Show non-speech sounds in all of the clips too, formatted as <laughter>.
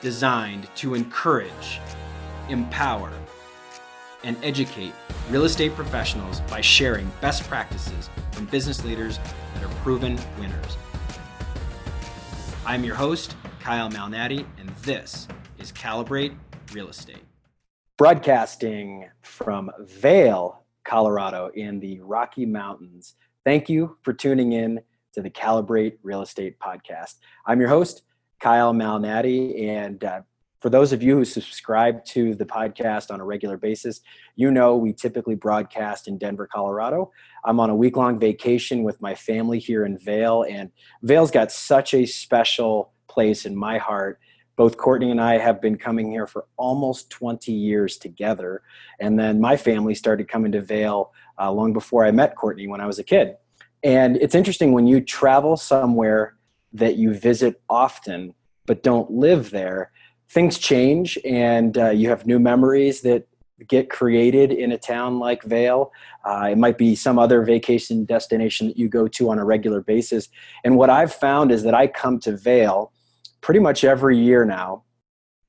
designed to encourage, empower, and educate real estate professionals by sharing best practices from business leaders that are proven winners. I'm your host, Kyle Malnati, and this is Calibrate Real Estate. Broadcasting from Vail, Colorado, in the Rocky Mountains. Thank you for tuning in to the Calibrate Real Estate Podcast. I'm your host, Kyle Malnati, and uh, for those of you who subscribe to the podcast on a regular basis, you know we typically broadcast in Denver, Colorado. I'm on a week long vacation with my family here in Vail, and Vail's got such a special place in my heart. Both Courtney and I have been coming here for almost 20 years together. And then my family started coming to Vail uh, long before I met Courtney when I was a kid. And it's interesting when you travel somewhere that you visit often but don't live there things change and uh, you have new memories that get created in a town like Vail. Uh, it might be some other vacation destination that you go to on a regular basis. And what I've found is that I come to Vail pretty much every year now,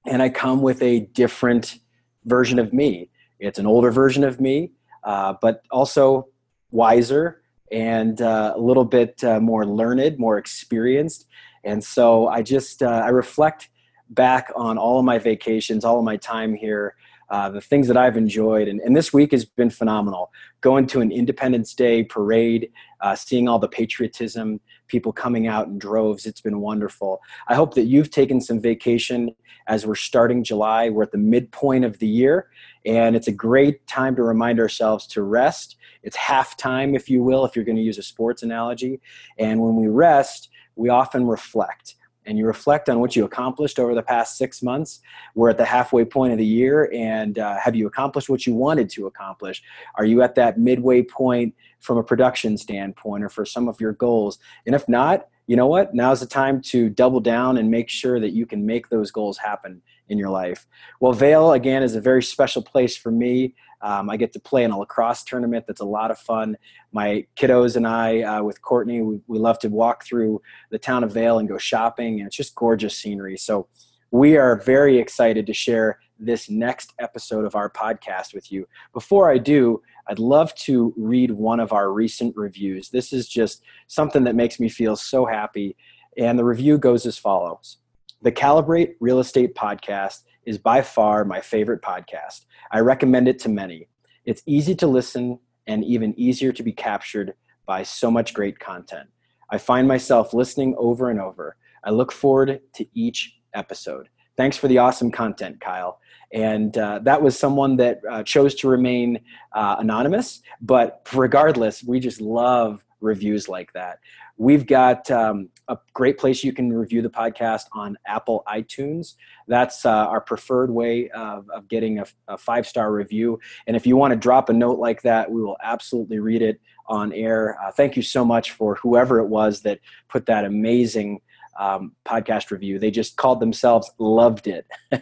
and I come with a different version of me. It's an older version of me, uh, but also wiser and uh, a little bit uh, more learned, more experienced. And so I just uh, I reflect back on all of my vacations, all of my time here, uh, the things that I've enjoyed. And, and, this week has been phenomenal. Going to an Independence Day parade, uh, seeing all the patriotism, people coming out in droves. It's been wonderful. I hope that you've taken some vacation as we're starting July. We're at the midpoint of the year, and it's a great time to remind ourselves to rest. It's halftime, if you will, if you're going to use a sports analogy. And when we rest, we often reflect and you reflect on what you accomplished over the past six months. We're at the halfway point of the year, and uh, have you accomplished what you wanted to accomplish? Are you at that midway point from a production standpoint or for some of your goals? And if not, you know what? Now's the time to double down and make sure that you can make those goals happen in your life. Well, Vail, again, is a very special place for me. Um, I get to play in a lacrosse tournament that's a lot of fun. My kiddos and I, uh, with Courtney, we, we love to walk through the town of Vail and go shopping, and it's just gorgeous scenery. So we are very excited to share this next episode of our podcast with you. Before I do, I'd love to read one of our recent reviews. This is just something that makes me feel so happy. And the review goes as follows The Calibrate Real Estate Podcast is by far my favorite podcast. I recommend it to many. It's easy to listen and even easier to be captured by so much great content. I find myself listening over and over. I look forward to each episode. Thanks for the awesome content, Kyle. And uh, that was someone that uh, chose to remain uh, anonymous, but regardless, we just love reviews like that. We've got um, a great place you can review the podcast on Apple iTunes. That's uh, our preferred way of, of getting a, a five star review. And if you want to drop a note like that, we will absolutely read it on air. Uh, thank you so much for whoever it was that put that amazing um, podcast review. They just called themselves Loved It. <laughs>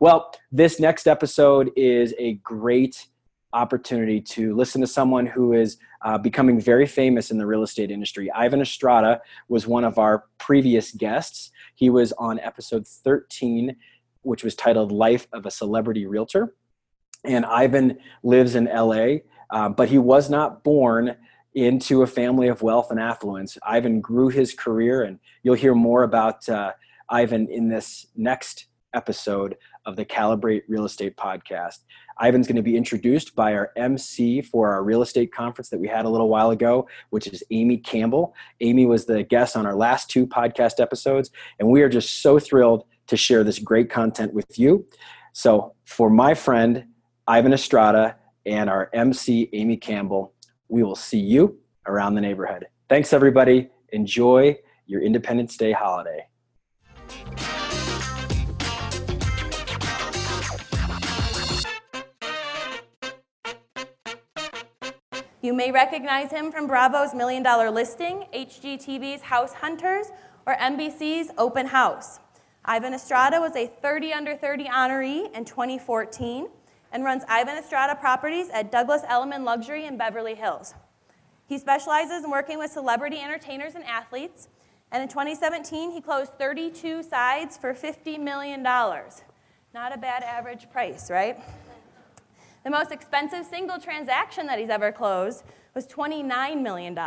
well, this next episode is a great opportunity to listen to someone who is uh, becoming very famous in the real estate industry. Ivan Estrada was one of our previous guests. He was on episode 13, which was titled Life of a Celebrity Realtor. And Ivan lives in LA, uh, but he was not born into a family of wealth and affluence. Ivan grew his career, and you'll hear more about uh, Ivan in this next episode of the Calibrate Real Estate Podcast. Ivan's going to be introduced by our MC for our real estate conference that we had a little while ago, which is Amy Campbell. Amy was the guest on our last two podcast episodes, and we are just so thrilled to share this great content with you. So, for my friend Ivan Estrada and our MC Amy Campbell, we will see you around the neighborhood. Thanks, everybody. Enjoy your Independence Day holiday. You may recognize him from Bravo's Million Dollar Listing, HGTV's House Hunters, or NBC's Open House. Ivan Estrada was a 30 under 30 honoree in 2014 and runs Ivan Estrada Properties at Douglas Elliman Luxury in Beverly Hills. He specializes in working with celebrity entertainers and athletes, And in 2017, he closed 32 sides for $50 million. Not a bad average price, right? The most expensive single transaction that he's ever closed was $29 million.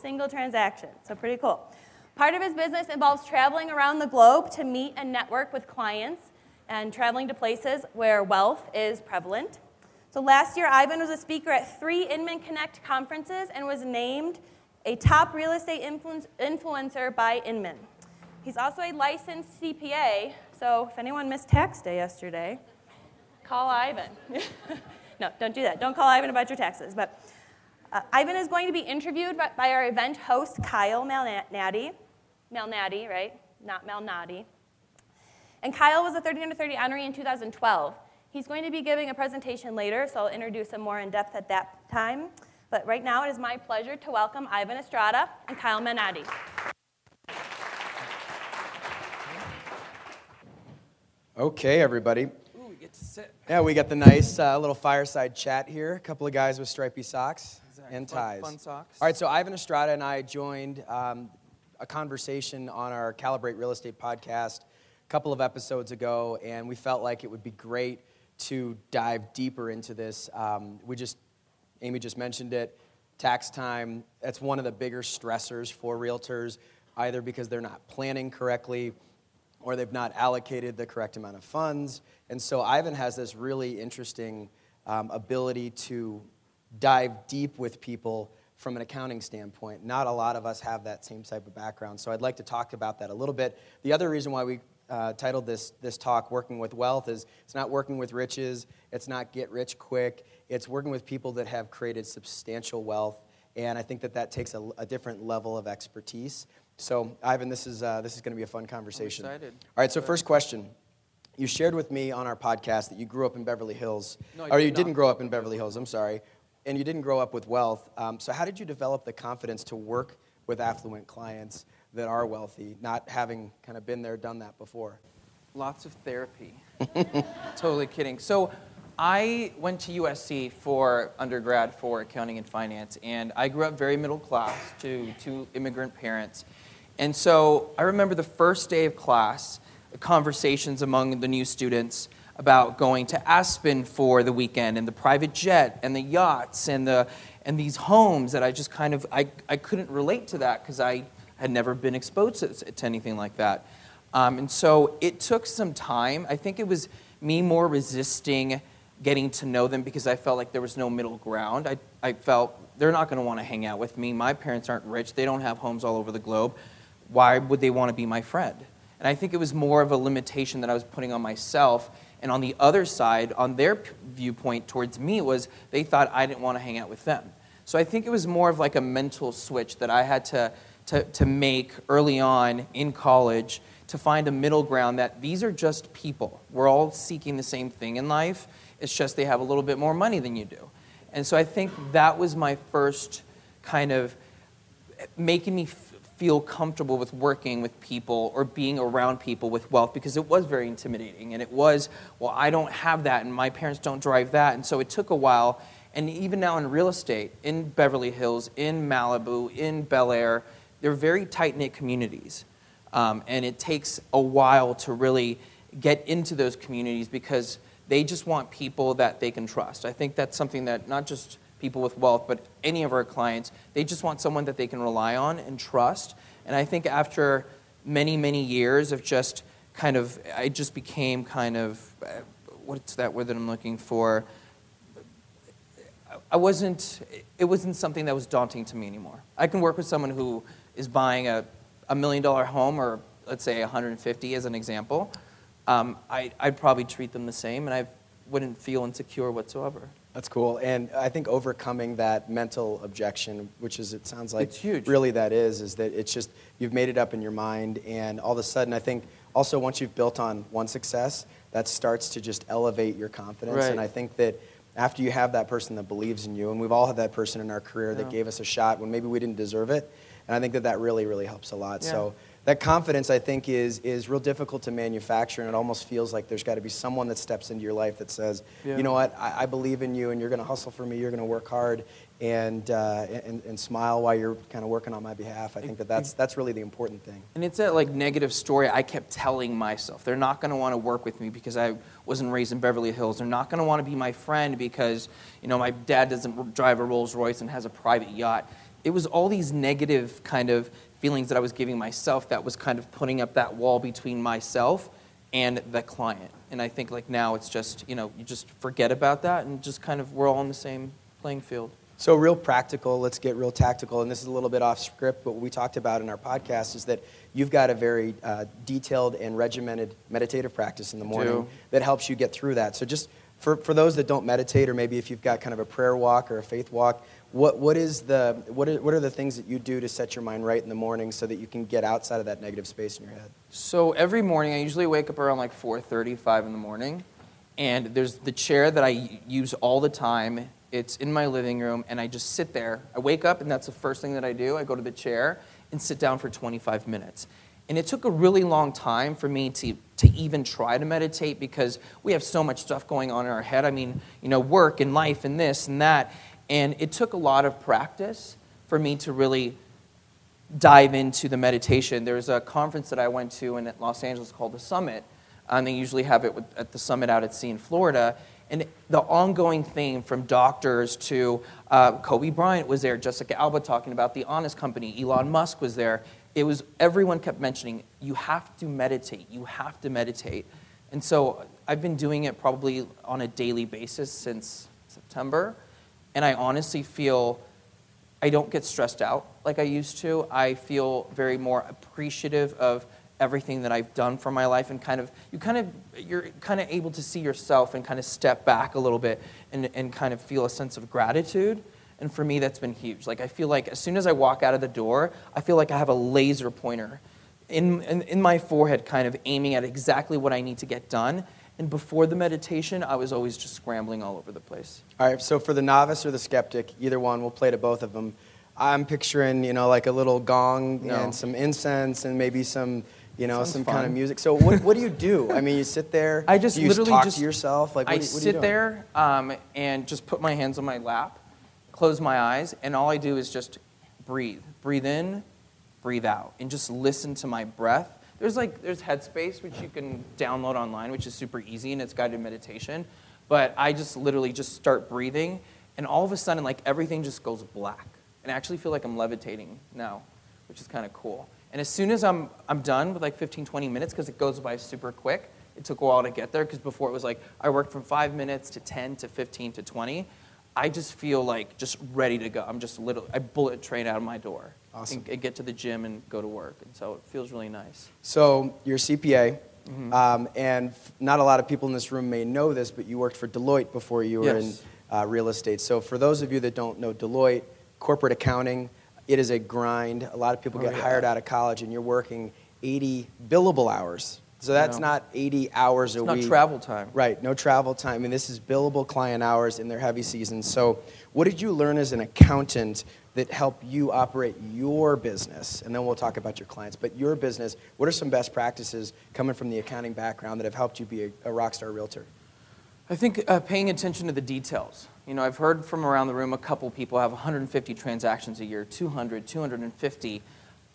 Single transaction, so pretty cool. Part of his business involves traveling around the globe to meet and network with clients and traveling to places where wealth is prevalent. So last year, Ivan was a speaker at three Inman Connect conferences and was named a top real estate influencer by Inman. He's also a licensed CPA, so if anyone missed tax day yesterday, call Ivan. <laughs> no, don't do that. Don't call Ivan about your taxes. But uh, Ivan is going to be interviewed by, by our event host, Kyle Malnati. Malnati, right? Not Malnati. And Kyle was a 30 under 30 honoree in 2012. He's going to be giving a presentation later, so I'll introduce him more in depth at that time. But right now, it is my pleasure to welcome Ivan Estrada and Kyle Malnati. Okay, everybody. Ooh, we get to sit. Yeah, we got the nice uh, little fireside chat here. A couple of guys with stripy socks exactly. and ties. Fun, fun, socks. All right, so Ivan Estrada and I joined um, a conversation on our Calibrate Real Estate podcast a couple of episodes ago, and we felt like it would be great to dive deeper into this. Um, we just, Amy just mentioned it, tax time. That's one of the bigger stressors for realtors, either because they're not planning correctly or they've not allocated the correct amount of funds. And so Ivan has this really interesting um, ability to dive deep with people from an accounting standpoint. Not a lot of us have that same type of background. So I'd like to talk about that a little bit. The other reason why we uh, titled this, this talk Working with Wealth is it's not working with riches, it's not get rich quick, it's working with people that have created substantial wealth. And I think that that takes a, a different level of expertise. So, Ivan, this is, uh, this is going to be a fun conversation. I'm excited. All right, so first question. You shared with me on our podcast that you grew up in Beverly Hills. No, or did you not. didn't grow up in Beverly Hills, I'm sorry and you didn't grow up with wealth. Um, so, how did you develop the confidence to work with affluent clients that are wealthy, not having kind of been there, done that before? Lots of therapy. <laughs> totally kidding. So, I went to USC for undergrad for accounting and finance, and I grew up very middle class to two immigrant parents. And so I remember the first day of class, conversations among the new students about going to Aspen for the weekend and the private jet and the yachts and the and these homes that I just kind of I, I couldn't relate to that because I had never been exposed to, to anything like that. Um, and so it took some time. I think it was me more resisting getting to know them because I felt like there was no middle ground. I, I felt they're not going to want to hang out with me. My parents aren't rich. They don't have homes all over the globe. Why would they want to be my friend? And I think it was more of a limitation that I was putting on myself and on the other side, on their viewpoint towards me, was they thought I didn't want to hang out with them. So I think it was more of like a mental switch that I had to, to, to make early on in college to find a middle ground that these are just people. We're all seeking the same thing in life. It's just they have a little bit more money than you do. And so I think that was my first kind of eh, making me feel comfortable with working with people or being around people with wealth because it was very intimidating. And it was, well, I don't have that and my parents don't drive that. And so it took a while. And even now in real estate, in Beverly Hills, in Malibu, in Bel Air, they're very tight knit communities. Um, and it takes a while to really get into those communities because they just want people that they can trust. I think that's something that not just people with wealth, but any of our clients, they just want someone that they can rely on and trust. And I think after many, many years of just kind of, I just became kind of, uh, what's that word that I'm looking for? I wasn't, it wasn't something that was daunting to me anymore. I can work with someone who is buying a, a million dollar home or let's say 150 as an example. Um, I, I'd probably treat them the same and I wouldn't feel insecure whatsoever. That's cool. And I think overcoming that mental objection, which is, it sounds like It's huge. really that is, is that it's just, you've made it up in your mind. And all of a sudden, I think also once you've built on one success, that starts to just elevate your confidence. Right. And I think that after you have that person that believes in you, and we've all had that person in our career that gave us a shot when maybe we didn't deserve it. And I think that that really, really helps a lot. Yeah. So that confidence I think is is real difficult to manufacture, and it almost feels like there's got to be someone that steps into your life that says, Yeah. you know what, I, I believe in you, and you're going to hustle for me, you're going to work hard, and, uh, and and smile while you're kind of working on my behalf. I think that that's that's really the important thing. And it's that like negative story I kept telling myself. They're not going to want to work with me because I wasn't raised in Beverly Hills. They're not going to want to be my friend because you know my dad doesn't drive a Rolls Royce and has a private yacht. It was all these negative kind of feelings that I was giving myself that was kind of putting up that wall between myself and the client. And I think like now it's just you know you just forget about that and just kind of we're all on the same playing field. So, real practical, let's get real tactical. And this is a little bit off script, but what we talked about in our podcast is that you've got a very uh, detailed and regimented meditative practice in the morning that helps you get through that. So, just for, for those that don't meditate, or maybe if you've got kind of a prayer walk or a faith walk, what, what, is the, what, are, what are the things that you do to set your mind right in the morning so that you can get outside of that negative space in your head? So every morning, I usually wake up around like 4:30, 5 in the morning, and there's the chair that I use all the time. It's in my living room, and I just sit there. I wake up, and that's the first thing that I do. I go to the chair and sit down for 25 minutes. And it took a really long time for me to, to even try to meditate because we have so much stuff going on in our head. I mean, you know, work and life and this and that. And it took a lot of practice for me to really dive into the meditation. There's a conference that I went to in Los Angeles called the Summit, and they usually have it at the Summit out at sea in Florida. And the ongoing theme from doctors to uh, Kobe Bryant was there, Jessica Alba talking about the Honest Company, Elon Musk was there. It was everyone kept mentioning you have to meditate, you have to meditate. And so I've been doing it probably on a daily basis since September, and I honestly feel I don't get stressed out like I used to. I feel very more appreciative of everything that I've done for my life and kind of you kind of you're kind of able to see yourself and kind of step back a little bit and, and kind of feel a sense of gratitude. And for me that's been huge. Like I feel like as soon as I walk out of the door, I feel like I have a laser pointer in, in, in my forehead kind of aiming at exactly what I need to get done. And before the meditation, I was always just scrambling all over the place. All right, so for the novice or the skeptic, either one, we'll play to both of them. I'm picturing, you know, like a little gong No. and some incense and maybe some, you know, Sounds some kind of music. So what, what do you do? I mean, you sit there. <laughs> I just literally talk just to yourself. Like, what, I do you- what sit there um, and just put my hands on my lap, close my eyes, and all I do is just breathe. Breathe in, breathe out, and just listen to my breath. There's like there's Headspace, which you can download online, which is super easy and it's guided meditation. But I just literally just start breathing, and all of a sudden, like everything just goes black, and I actually feel like I'm levitating now, which is kind of cool. And as soon as I'm I'm done with like 15, 20 minutes, because it goes by super quick. It took a while to get there because before it was like I worked from five minutes to 10 to 15 to 20. I just feel like just ready to go. I'm just literally, I bullet train out of my door Awesome. and, and get to the gym and go to work. And so it feels really nice. So you're a CPA, Mm-hmm. um, and not a lot of people in this room may know this, but you worked for Deloitte before you were Yes. in uh, real estate. So for those of you that don't know Deloitte, corporate accounting, it is a grind. A lot of people Oh, get yeah. hired out of college, and you're working 80 billable hours. So that's No. not 80 hours a It's not week. travel time. Right, no travel time. I And this is billable client hours in their heavy season. So, what did you learn as an accountant that helped you operate your business? And then we'll talk about your clients. But your business, what are some best practices coming from the accounting background that have helped you be a, a rock star realtor? I think uh, paying attention to the details. You know, I've heard from around the room a couple people have 150 transactions a year, 200, 250.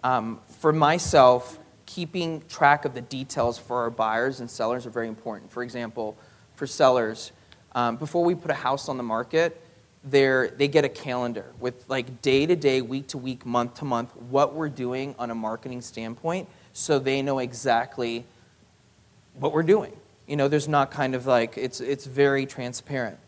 Um, for myself, keeping track of the details for our buyers and sellers are very important. For example, for sellers, um, before we put a house on the market, they get a calendar with like day to day, week to week, month to month, what we're doing on a marketing standpoint so they know exactly what we're doing. You know, there's not kind of like, it's, it's very transparent.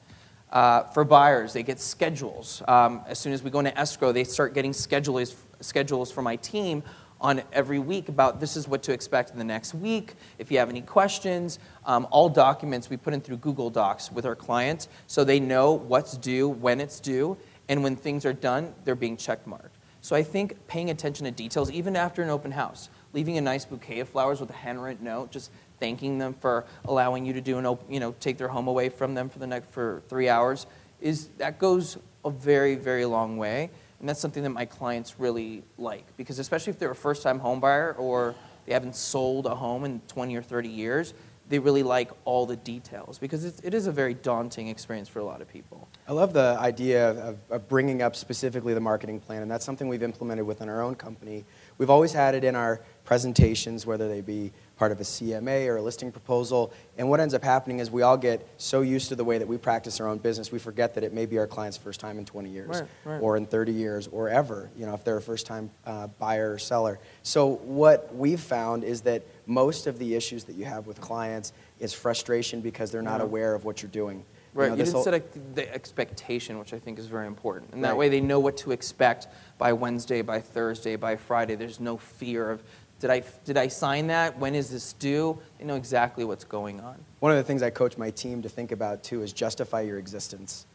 Uh, for buyers, they get schedules. Um, as soon as we go into escrow, they start getting schedules, schedules for my team on every week about this is what to expect in the next week. If you have any questions, um, all documents we put in through Google Docs with our clients so they know what's due, when it's due, and when things are done, they're being check marked. So I think paying attention to details, even after an open house, leaving a nice bouquet of flowers with a handwritten note, just thanking them for allowing you to do an open, you know take their home away from them for the next for three hours, is that goes a very very long way. And that's something that my clients really like because, especially if they're a first time homebuyer or they haven't sold a home in 20 or 30 years, they really like all the details because it's, it is a very daunting experience for a lot of people. I love the idea of, of, bringing up specifically the marketing plan, and that's something we've implemented within our own company. We've always had it in our presentations, whether they be part of a CMA or a listing proposal. And what ends up happening is we all get so used to the way that we practice our own business, we forget that it may be our client's first time in 20 years, right, right. or in 30 years, or ever. You know, if they're a first-time uh, buyer or seller. So what we've found is that most of the issues that you have with clients is frustration because they're not yeah. aware of what you're doing. Right, you, know, you didn't set the expectation, which I think is very important. And that right. way they know what to expect by Wednesday, by Thursday, by Friday. There's no fear of did I, did I sign that? When is this due? They know exactly what's going on. One of the things I coach my team to think about too is justify your existence.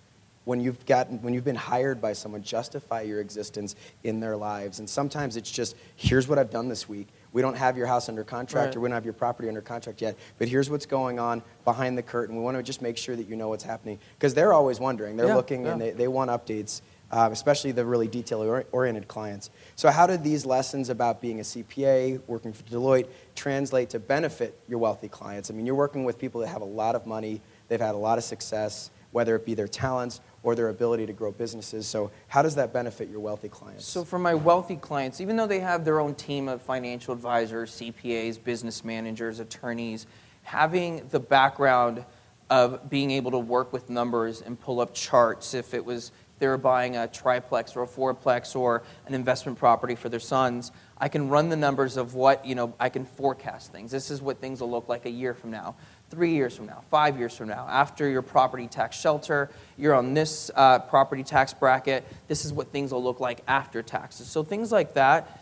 When you've, gotten, when you've been hired by someone, justify your existence in their lives. And sometimes it's just, here's what I've done this week. We don't have your house under contract right. or we don't have your property under contract yet, but here's what's going on behind the curtain. We want to just make sure that you know what's happening. Because they're always wondering. They're yeah, looking yeah. and they, they want updates um, especially the really detail-oriented clients. So how did these lessons about being a CPA, working for Deloitte, translate to benefit your wealthy clients? I mean, you're working with people that have a lot of money, they've had a lot of success, whether it be their talents or their ability to grow businesses. So how does that benefit your wealthy clients? So for my wealthy clients, even though they have their own team of financial advisors, CPAs, business managers, attorneys, having the background of being able to work with numbers and pull up charts if it was they were buying a triplex or a fourplex or an investment property for their sons, I can run the numbers of what, you know, I can forecast things. This is what things will look like a year from now, three years from now, five years from now. After your property tax shelter, you're on this uh, property tax bracket. This is what things will look like after taxes. So things like that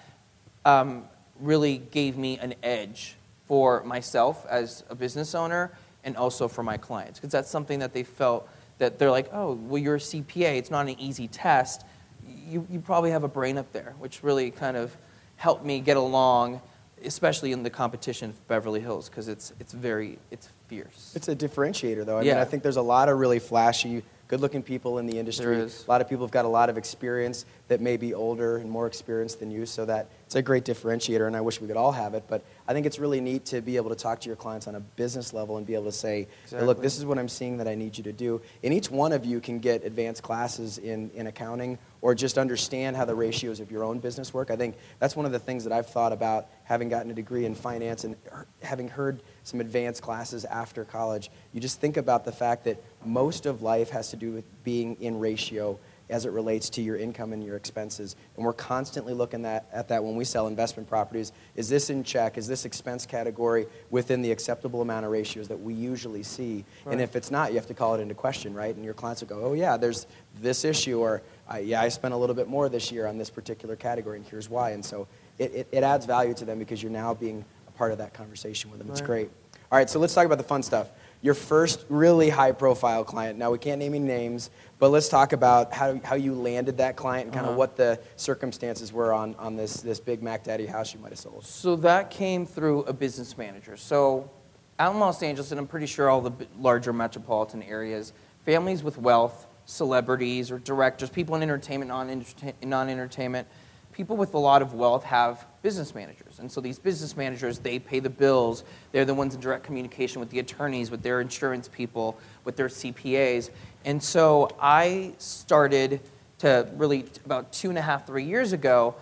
um, really gave me an edge for myself as a business owner and also for my clients because that's something that they felt that they're like, oh, well, you're a CPA, it's not an easy test. You, you probably have a brain up there, which really kind of helped me get along, especially in the competition of Beverly Hills, because it's, it's very, it's fierce. It's a differentiator, though. I yeah. mean, I think there's a lot of really flashy, good-looking people in the industry. A lot of people have got a lot of experience that may be older and more experienced than you, so that it's a great differentiator, and I wish we could all have it. But I think it's really neat to be able to talk to your clients on a business level and be able to say, exactly. hey, look, this is what I'm seeing that I need you to do. And each one of you can get advanced classes in, in accounting or just understand how the ratios of your own business work. I think that's one of the things that I've thought about having gotten a degree in finance and having heard some advanced classes after college. You just think about the fact that most of life has to do with being in ratio as it relates to your income and your expenses. And we're constantly looking at, at that when we sell investment properties. Is this in check? Is this expense category within the acceptable amount of ratios that we usually see? Right. And if it's not, you have to call it into question, right? And your clients will go, oh, yeah, there's this issue, or yeah, I spent a little bit more this year on this particular category, and here's why. And so it, it, it adds value to them because you're now being a part of that conversation with them. It's great. All right, so let's talk about the fun stuff your first really high profile client. Now, we can't name any names, but let's talk about how, how you landed that client and kind of uh-huh. what the circumstances were on, on this, this big Mac Daddy house you might have sold. So, that came through a business manager. So, out in Los Angeles, and I'm pretty sure all the larger metropolitan areas, families with wealth, celebrities or directors, people in entertainment, non entertainment, people with a lot of wealth have business managers. And so these business managers, they pay the bills. They're the ones in direct communication with the attorneys, with their insurance people, with their CPAs. And so I started to really, about two and a half, three years ago,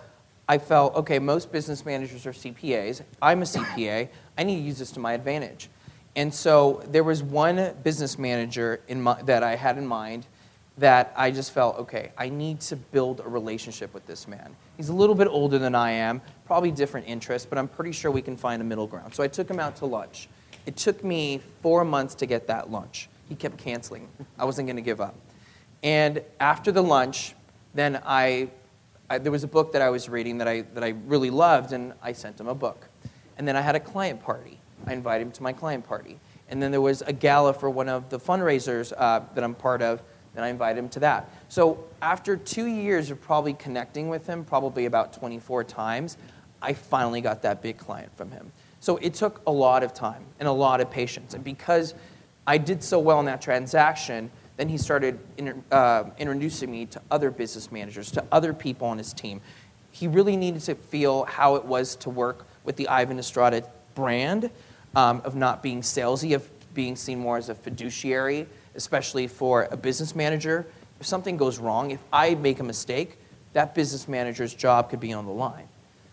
I felt, okay, most business managers are CPAs. I'm a CPA. I need to use this to my advantage. And so there was one business manager my, that I had in mind that I just felt, okay, I need to build a relationship with this man. He's a little bit older than I am, probably different interests, but I'm pretty sure we can find a middle ground. So I took him out to lunch. It took me four months to get that lunch. He kept canceling. I wasn't going to give up. And after the lunch, then I, I, there was a book that I was reading that I, that I really loved, and I sent him a book. And then I had a client party. I invited him to my client party. And then there was a gala for one of the fundraisers uh, that I'm part of then I invited him to that. So after two years of probably connecting with him, probably about 24 times, I finally got that big client from him. So it took a lot of time and a lot of patience. And because I did so well in that transaction, Then he started uh, introducing me to other business managers, to other people on his team. He really needed to feel how it was to work with the Ivan Estrada brand um, of not being salesy, of being seen more as a fiduciary, especially for a business manager. If something goes wrong, if I make a mistake, that business manager's job could be on the line.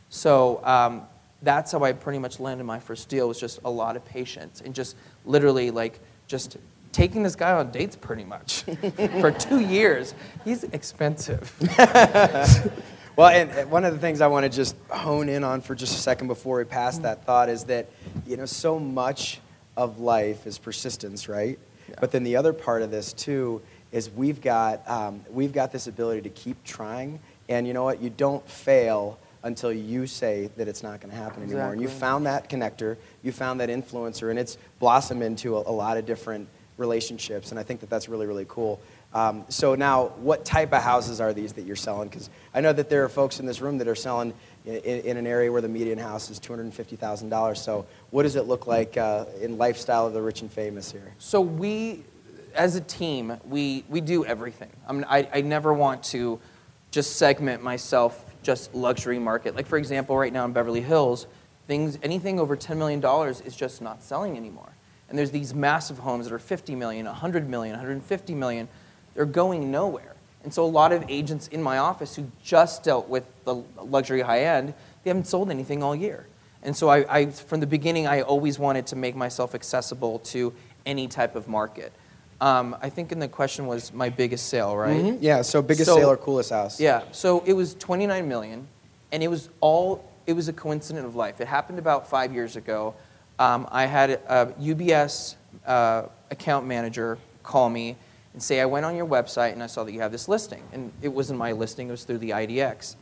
So um, that's how I pretty much landed my first deal was just a lot of patience and just literally like just taking this guy on dates pretty much <laughs> for two years. He's expensive. <laughs> well, and one of the things I want to just hone in on for just a second before we pass that thought is that, you know, so much of life is persistence, right? Yeah. But then the other part of this too is we've got um, we've got this ability to keep trying, and you know what? You don't fail until you say that it's not going to happen anymore. And you found that connector, you found that influencer, and it's blossomed into a, a lot of different relationships. And I think that that's really, really cool. Um, so now, what type of houses are these that you're selling? Because I know that there are folks in this room that are selling in, in an area where the median house is $250,000. So what does it look like uh, in lifestyle of the rich and famous here? So we, as a team, we, we do everything. I, mean, I, I never want to just segment myself just luxury market. Like for example, right now in Beverly Hills, things anything over $10 million is just not selling anymore. And there's these massive homes that are 50 million, 100 million, 150 million. They're going nowhere. And so a lot of agents in my office who just dealt with the luxury high end, they haven't sold anything all year. And so I, I, from the beginning, I always wanted to make myself accessible to any type of market. Um, I think in the question was my biggest sale, right? Mm-hmm. Yeah. So biggest so, sale or coolest house? Yeah. So it was 29 million, and it was all. It was a coincidence of life. It happened about five years ago. Um, I had a UBS uh, account manager call me and say, I went on your website and I saw that you have this listing. And it wasn't my listing, it was through the IDX.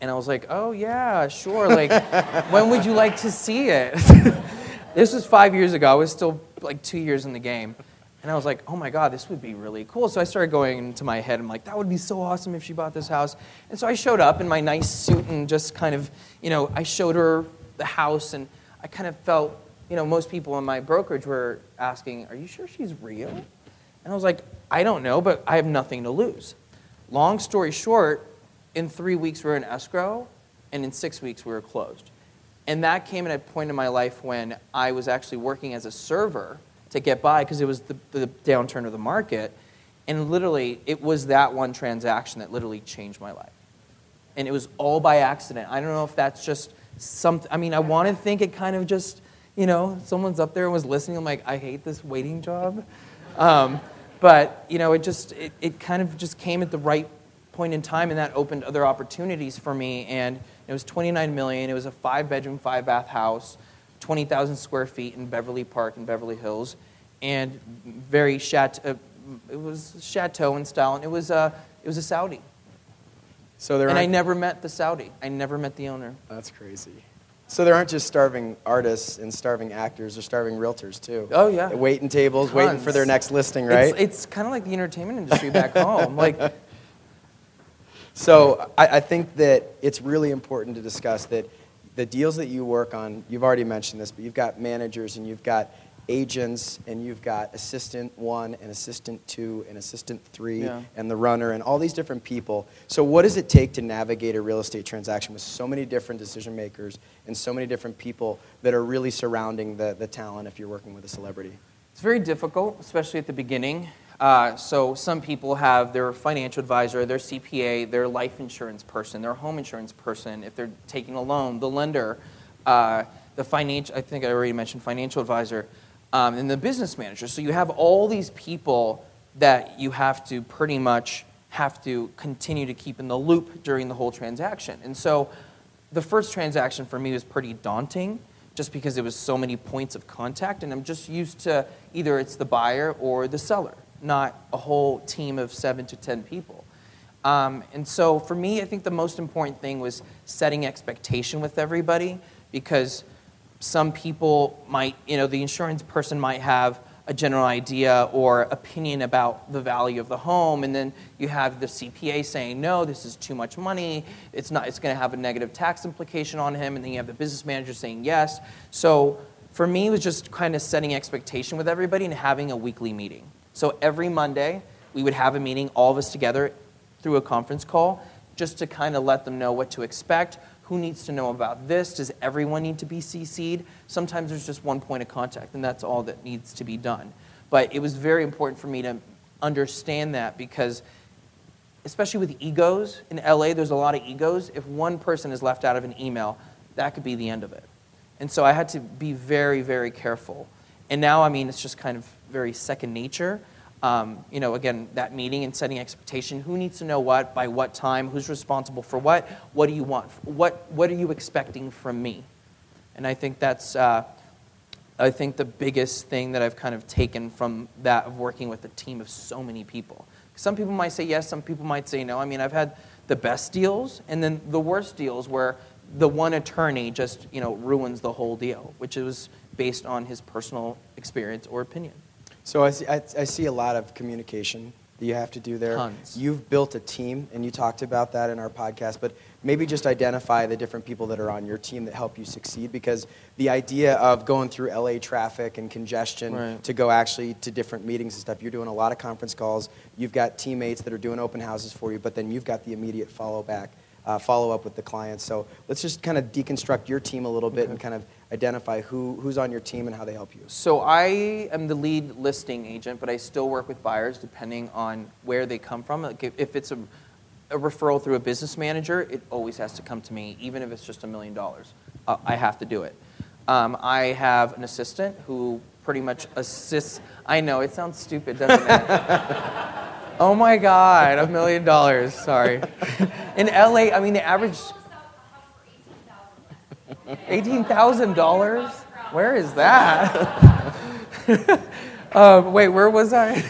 And I was like, oh, yeah, sure. Like, <laughs> when would you like to see it? <laughs> this was five years ago. I was still like two years in the game. And I was like, oh my God, this would be really cool. So I started going into my head. I'm like, that would be so awesome if she bought this house. And so I showed up in my nice suit and just kind of, you know, I showed her the house and I kind of felt, you know, most people in my brokerage were asking, are you sure she's real? And I was like, I don't know, but I have nothing to lose. Long story short, in three weeks we were in escrow, and in six weeks we were closed. And that came at a point in my life when I was actually working as a server to get by because it was the, the downturn of the market. And literally, it was that one transaction that literally changed my life. And it was all by accident. I don't know if that's just something, I mean, I want to think it kind of just, you know, someone's up there and was listening. I'm like, I hate this waiting job. Um, but, you know, it just, it, it kind of just came at the right point in time and that opened other opportunities for me. And it was 29 million. It was a five bedroom, five bath house. 20,000 square feet in Beverly Park in Beverly Hills, and very chateau, uh, it was chateau in style, and it was a, it was a Saudi. So there and I never met the Saudi. I never met the owner. That's crazy. So there aren't just starving artists and starving actors, or starving realtors too. Oh yeah. Waiting tables, Tons. waiting for their next listing, right? It's, it's kind of like the entertainment industry back home. Like. <laughs> So I, I think that it's really important to discuss that the deals that you work on, you've already mentioned this, but you've got managers and you've got agents and you've got assistant one and assistant two and assistant three yeah. and the runner and all these different people. So, what does it take to navigate a real estate transaction with so many different decision makers and so many different people that are really surrounding the, the talent if you're working with a celebrity? It's very difficult, especially at the beginning. Uh, so some people have their financial advisor, their CPA, their life insurance person, their home insurance person. If they're taking a loan, the lender, uh, the financial. I think I already mentioned financial advisor, um, and the business manager. So you have all these people that you have to pretty much have to continue to keep in the loop during the whole transaction. And so the first transaction for me was pretty daunting just because there was so many points of contact and I'm just used to either it's the buyer or the seller not a whole team of seven to 10 people. Um, and so for me, I think the most important thing was setting expectation with everybody because some people might, you know, the insurance person might have a general idea or opinion about the value of the home and then you have the CPA saying no this is too much money it's not it's going to have a negative tax implication on him and then you have the business manager saying yes so for me it was just kind of setting expectation with everybody and having a weekly meeting So every Monday, we would have a meeting, all of us together, through a conference call, just to kind of let them know what to expect. Who needs to know about this? Does everyone need to be CC'd? Sometimes there's just one point of contact, and that's all that needs to be done. But it was very important for me to understand that because, especially with egos in LA, there's a lot of egos. If one person is left out of an email, that could be the end of it. And so I had to be very, very careful. And now, I mean, it's just kind of very second nature. Um, you know, again, that meeting and setting expectation. Who needs to know what, by what time, who's responsible for what, what do you want, what, what are you expecting from me? And I think that's, uh, I think the biggest thing that I've kind of taken from that of working with a team of so many people. Some people might say yes, some people might say no. I mean, I've had the best deals and then the worst deals where the one attorney just, you know, ruins the whole deal, which is based on his personal experience or opinion. So I see, I, I see a lot of communication that you have to do there. Tons. You've built a team, and you talked about that in our podcast, but maybe just identify the different people that are on your team that help you succeed because the idea of going through LA traffic and congestion Right. to go actually to different meetings and stuff, you're doing a lot of conference calls. You've got teammates that are doing open houses for you, but then you've got the immediate follow back, uh, follow up with the clients. So let's just kind of deconstruct your team a little bit and kind of identify who, who's on your team and how they help you. So I am the lead listing agent, but I still work with buyers depending on where they come from. Like if- if it's a, a referral through a business manager, it always has to come to me, even if it's just a million dollars. Uh, I have to do it. Um, I have an assistant who pretty much assists. I know it sounds stupid, doesn't it? <laughs> oh my God, a million dollars. Sorry. In LA, I mean the average. Eighteen thousand dollars? Where is that? <laughs> um, wait, where was I?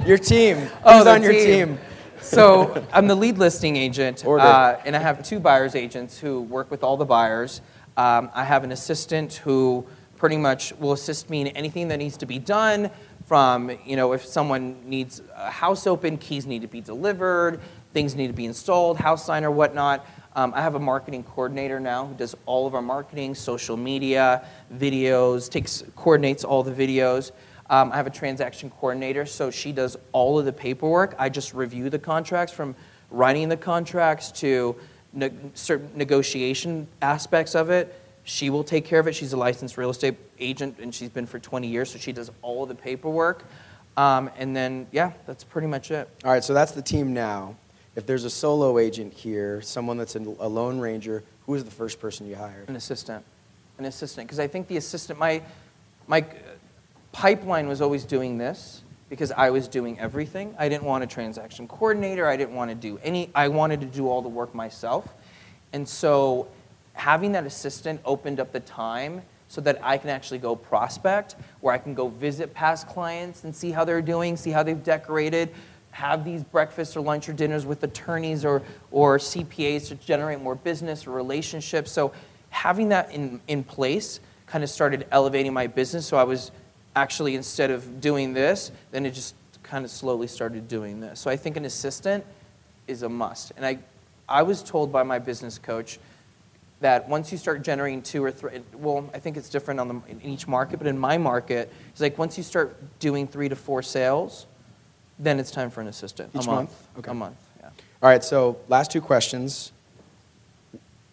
<laughs> Your team. Who's Oh, the on your team? so I'm the lead listing agent, uh, and I have two buyers agents who work with all the buyers. Um, I have an assistant who pretty much will assist me in anything that needs to be done. From you know, if someone needs a house open, keys need to be delivered, things need to be installed, house sign or whatnot. Um, I have a marketing coordinator now who does all of our marketing, social media, videos, takes coordinates all the videos. Um, I have a transaction coordinator, so she does all of the paperwork. I just review the contracts from writing the contracts to ne- certain negotiation aspects of it. She will take care of it. She's a licensed real estate agent, and she's been for 20 years, so she does all of the paperwork. Um, and then, yeah, that's pretty much it. All right, so that's the team now. If there's a solo agent here, someone that's a lone ranger, who is the first person you hired? An assistant. An assistant. Because I think the assistant, my, my pipeline was always doing this because I was doing everything. I didn't want a transaction coordinator. I didn't want to do any, I wanted to do all the work myself. And so having that assistant opened up the time so that I can actually go prospect, where I can go visit past clients and see how they're doing, see how they've decorated, have these breakfasts or lunch or dinners with attorneys or, or CPAs to generate more business or relationships. So having that in, in place kind of started elevating my business. So I was actually, instead of doing this, then it just kind of slowly started doing this. So I think an assistant is a must. And I, I was told by my business coach that once you start generating two or three, well, I think it's different on the, in each market, but in my market, it's like once you start doing three to four sales, then it's time for an assistant. Each a month. month? Okay. A month, yeah. All right, so last two questions.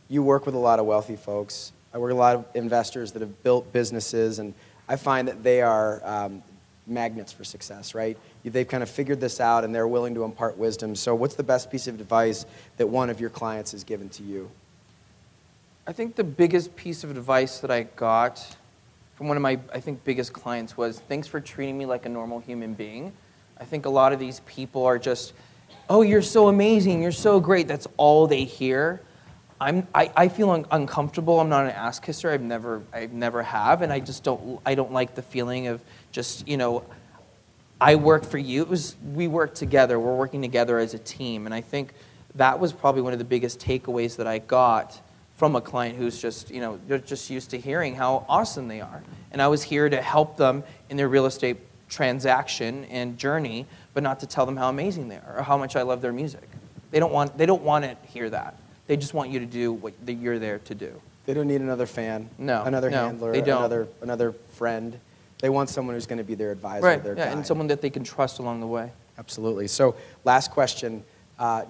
You work with a lot of wealthy folks. I work with a lot of investors that have built businesses, and I find that they are um, magnets for success, right? They've kind of figured this out and they're willing to impart wisdom. So, what's the best piece of advice that one of your clients has given to you? I think the biggest piece of advice that I got from one of my, I think, biggest clients was thanks for treating me like a normal human being. I think a lot of these people are just, oh, you're so amazing, you're so great. That's all they hear. I'm, I, I feel un- uncomfortable. I'm not an ass kisser. I've never, I've never have, and I just don't. I don't like the feeling of just, you know, I work for you. It was we work together. We're working together as a team, and I think that was probably one of the biggest takeaways that I got from a client who's just, you know, they're just used to hearing how awesome they are, and I was here to help them in their real estate transaction and journey, but not to tell them how amazing they are or how much I love their music. They don't want. They don't want to hear that. They just want you to do what you're there to do. They don't need another fan, No, another no, handler, another another friend. They want someone who's going to be their advisor, Right, their yeah, guide. and someone that they can trust along the way. Absolutely. So, last question. Uh,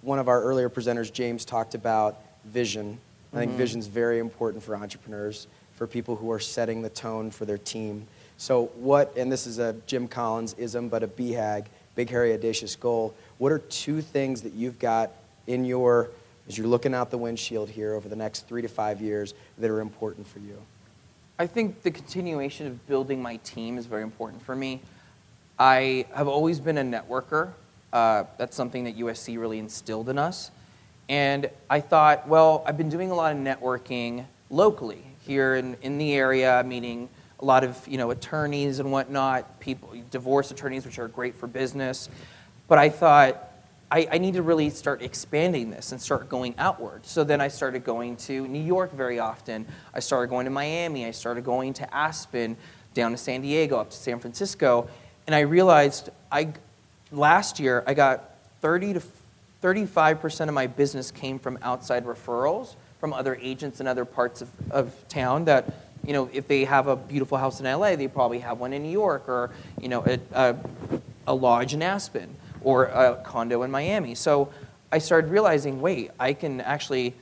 one of our earlier presenters, James, talked about vision. I think vision's very important for entrepreneurs, for people who are setting the tone for their team. So, what, and this is a Jim Collins ism, but a BHAG, big, hairy, audacious goal. What are two things that you've got in your, as you're looking out the windshield here over the next three to five years, that are important for you? I think the continuation of building my team is very important for me. I have always been a networker. Uh, that's something that USC really instilled in us. And I thought, well, I've been doing a lot of networking locally here in, in the area, meeting a lot of you know attorneys and whatnot, people, divorce attorneys, which are great for business. But I thought I, I need to really start expanding this and start going outward. So then I started going to New York very often. I started going to Miami. I started going to Aspen, down to San Diego, up to San Francisco. And I realized I, last year I got 30 to 35% of my business came from outside referrals from other agents in other parts of, of town that, you know, if they have a beautiful house in LA, they probably have one in New York or, you know, a, a, a lodge in Aspen or a condo in Miami. So I started realizing, wait, I can actually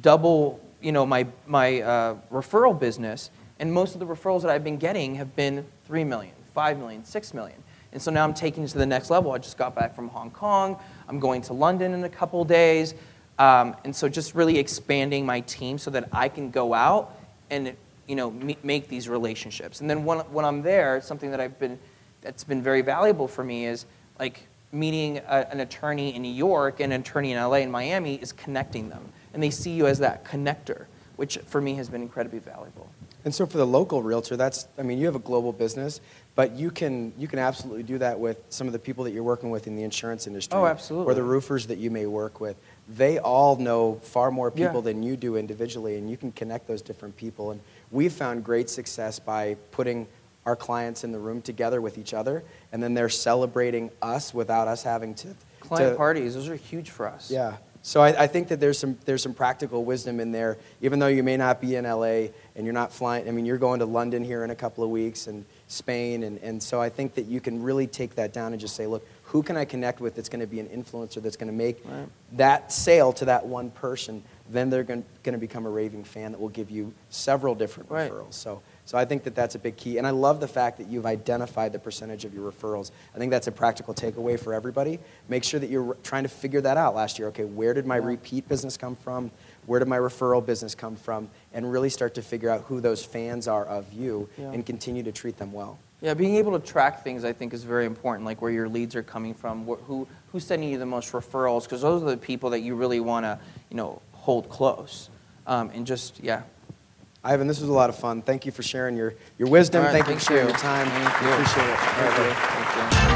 double, you know, my, my uh, referral business. And most of the referrals that I've been getting have been 3 million, 5 million, 6 million. And so now I'm taking it to the next level. I just got back from Hong Kong. I'm going to London in a couple days. Um, and so just really expanding my team so that I can go out and you know make these relationships. And then when, when I'm there, something that I've been that's been very valuable for me is like meeting a, an attorney in New York and an attorney in LA and Miami is connecting them, and they see you as that connector, which for me has been incredibly valuable. And so for the local realtor, that's I mean, you have a global business, but you can you can absolutely do that with some of the people that you're working with in the insurance industry. Oh, absolutely. Or the roofers that you may work with. They all know far more people Yeah. than you do individually, and you can connect those different people. And we've found great success by putting our clients in the room together with each other, and then they're celebrating us without us having to. Client to- parties, those are huge for us. yeah. So I, I think that there's some there's some practical wisdom in there, even though you may not be in LA and you're not flying. I mean, you're going to London here in a couple of weeks and Spain, and, and so I think that you can really take that down and just say, look, who can I connect with that's going to be an influencer that's going to make Right. that sale to that one person? Then they're going to become a raving fan that will give you several different Right. referrals. So. So I think that that's a big key. And I love the fact that you've identified the percentage of your referrals. I think that's a practical takeaway for everybody. Make sure that you're trying to figure that out last year. Okay, where did my repeat business come from? Where did my referral business come from? And really start to figure out who those fans are of you Yeah. and continue to treat them well. Yeah, being able to track things I think is very important, like where your leads are coming from, wh- who who's sending you the most referrals, because those are the people that you really want to, you know, hold close, um, and just yeah. Ivan, this was a lot of fun. Thank you for sharing your, your wisdom. Right, thank you for thank sharing you. your time. Thank you. appreciate it. Thank you. Thank you.